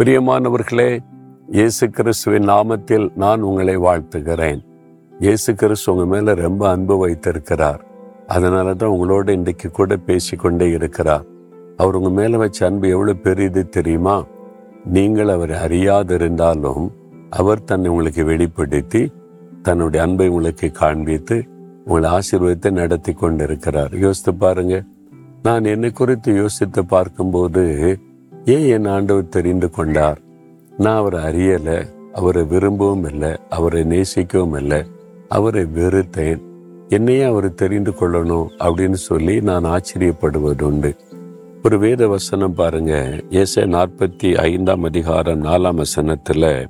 பிரியமானவர்களே இயேசு கிறிஸ்துவின் நாமத்தில் நான் உங்களை வாழ்த்துகிறேன். இயேசு கிறிஸ்து உங்க மேல ரொம்ப அன்பு வைத்திருக்கிறார். அதனால தான் உங்களோட இன்றைக்கு கூட பேசிக்கொண்டே இருக்கிறார். அவர் உங்க மேல வச்ச அன்பு எவ்வளவு பெரியது தெரியுமா? நீங்கள் அவரை அறியாதிருந்தாலும் அவர் தன்னை உங்களுக்கு வெளிப்படுத்தி தன்னுடைய அன்பை உங்களுக்கு காண்பித்து உங்களை ஆசீர்வாதத்தை நடத்தி கொண்டிருக்கிறார் யோசித்து பாருங்க. நான் என்னை குறித்து யோசித்து பார்க்கும்போது ஏன் என் ஆண்டவர் தெரிந்து கொண்டார்? நான் அவரை அறியலை அவரை விரும்பவும் இல்லை அவரை நேசிக்கவும் இல்லை அவரை வெறுத்தேன். என்னையே அவர் தெரிந்து கொள்ளணும் அப்படின்னு சொல்லி நான் ஆச்சரியப்படுவது உண்டு. ஒரு வேத வசனம் பாருங்க. ஏச நாற்பத்தி ஐந்தாம் அதிகாரம் நாலாம் வசனத்துல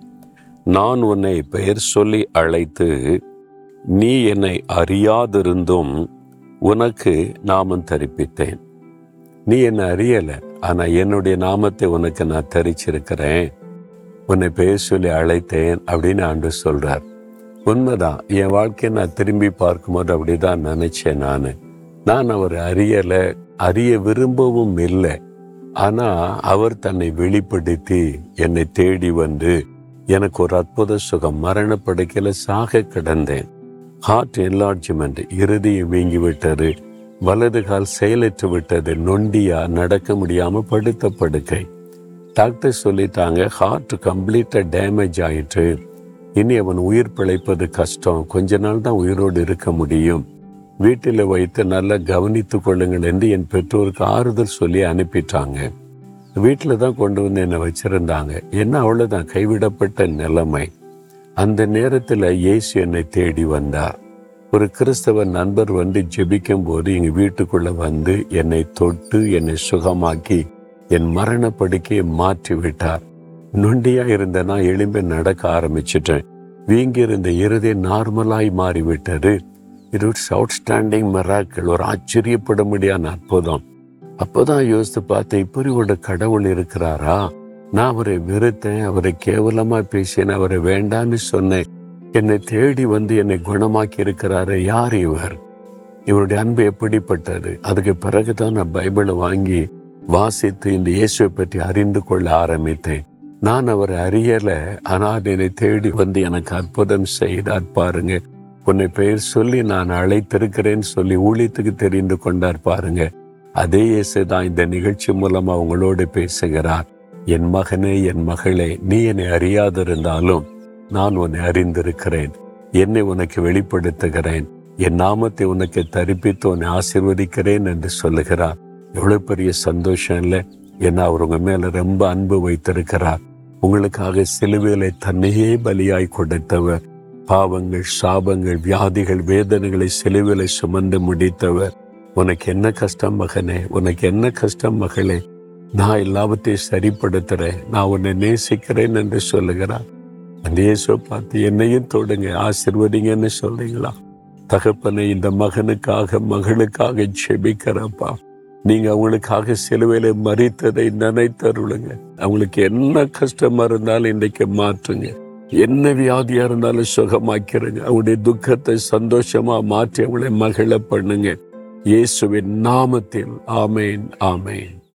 நான் உன்னை பெயர் சொல்லி அழைத்து நீ என்னை அறியாதிருந்தும் உனக்கு நாமம் தரிப்பித்தேன். நீ என்னை அறியல? ஆனா என்னுடைய நாமத்தை உனக்கு நான் தரிச்சிருக்கிறேன். உன்னை பேச சொல்லி அழைத்தேன் அப்படின்னு ஆண்டு சொல்றார். உண்மைதான். என் வாழ்க்கையை நான் திரும்பி பார்க்கும்போது அப்படிதான் நினைச்சேன் நான். நான் அவர் அறியல அறிய விரும்பவும் இல்லை. ஆனா அவர் தன்னை வெளிப்படுத்தி என்னை தேடி வந்து எனக்கு ஒரு அற்புத சுகம் மரண படுக்கையில சாக கிடந்தேன். ஹார்ட் என்லார்ஜ்மெண்ட் இறுதியை வீங்கி விட்டாரு வலது கால் செயலற்று விட்டது. நொண்டியா நடக்க முடியாமல் படுத்த படுக்கை டாக்டர் சொல்லிட்டாங்க ஹார்ட் கம்ப்ளீட்டாக டேமேஜ் ஆயிட்டு இனி அவன் உயிர் பிழைப்பது கஷ்டம். கொஞ்ச நாள் தான் உயிரோடு இருக்க முடியும். வீட்டில் வைத்து நல்லா கவனித்து கொள்ளுங்கள் என்று என் பெற்றோருக்கு ஆறுதல் சொல்லி அனுப்பிட்டாங்க. வீட்டில் தான் கொண்டு வந்து என்னை வச்சிருந்தாங்க. என்ன அவ்வளோதான் கைவிடப்பட்ட நிலைமை. அந்த நேரத்தில் இயேசு என்னை தேடி வந்தார். ஒரு கிறிஸ்தவ நண்பர் வந்து ஜெபிக்கும் போது எங்கள் வீட்டுக்குள்ள வந்து என்னை தொட்டு என்னை சுகமாக்கி என் மரண படுக்கையை மாற்றி விட்டார் நொண்டியா இருந்த நான் எலும்பி நடக்க ஆரம்பிச்சிட்டேன். வீங்கி இருந்த இறுதி நார்மலாய் மாறிவிட்டது. இது ஒரு அவுட்ஸ்டாண்டிங் மெராக்கள் ஒரு ஆச்சரியப்பட முடியாத அற்புதம். அப்போதான் யோசித்து பார்த்தேன் இப்படி ஒரு கடவுள் இருக்கிறாரா? நான் அவரை வெறுத்தேன் அவரை கேவலமா பேசினேன் அவரை வேண்டான்னு சொன்னேன். என்னை தேடி வந்து என்னை குணமாக்கி இருக்கிறாரு யார் இவர்? இவருடைய அன்பு எப்படிப்பட்டது? அதுக்கு பிறகுதான் நான் பைபிளை வாங்கி வாசித்து இந்த இயேசுவை பற்றி அறிந்து கொள்ள ஆரம்பித்தேன். நான் அவரை அறியல ஆனால் என்னை தேடி வந்து எனக்கு அற்புதம் செய்தார் பாருங்க. உன்னை பெயர் சொல்லி நான் அழைத்திருக்கிறேன்னு சொல்லி ஊழியத்துக்கு தெரிந்து கொண்டார் பாருங்க. அதே இயேசு தான் இந்த நிகழ்ச்சி மூலமா உங்களோடு பேசுகிறார். என் மகனே என் மகளே நீ என்னை அறியாதிருந்தாலும் நான் உன்னை அறிந்திருக்கிறேன். என்னை உனக்கு வெளிப்படுத்துகிறேன். என் நாமத்தை உனக்கு தரிப்பித்து உன்னை ஆசிர்வதிக்கிறேன் என்று சொல்லுகிறார். எவ்வளவு பெரிய சந்தோஷம் இல்லை? ஏன்னா அவர் உங்க மேல ரொம்ப அன்பு வைத்திருக்கிறார். உங்களுக்காக சிலுவைகளை தன்னையே பலியாய் கொடுத்தவர். பாவங்கள் சாபங்கள் வியாதிகள் வேதனைகளை சிலுவைகளை சுமந்து முடித்தவர். உனக்கு என்ன கஷ்டம் மகனே? உனக்கு என்ன கஷ்டம் மகளே? நான் எல்லாவற்றையும் சரிப்படுத்துறேன். நான் உன்னை நேசிக்கிறேன் என்று சொல்லுகிறார். அந்த இயேசுவை பார்த்து என்னையும் தொடுங்க ஆசிர்வதிங்கன்னு சொல்றீங்களா? தகப்பனை இந்த மகனுக்காக மகளுக்காக செபிக்கிறப்பா நீங்க அவங்களுக்காக சிலுவையில மறித்ததை நினைத்தருளுங்க. அவங்களுக்கு என்ன கஷ்டமா இருந்தாலும் இன்றைக்கு மாற்றுங்க. என்ன வியாதியா இருந்தாலும் சுகமாக்கிறங்க அவங்களுடைய துக்கத்தை சந்தோஷமா மாற்றி அவங்களை மகிழ பண்ணுங்க. இயேசுவின் நாமத்தில். ஆமேன் ஆமேன்.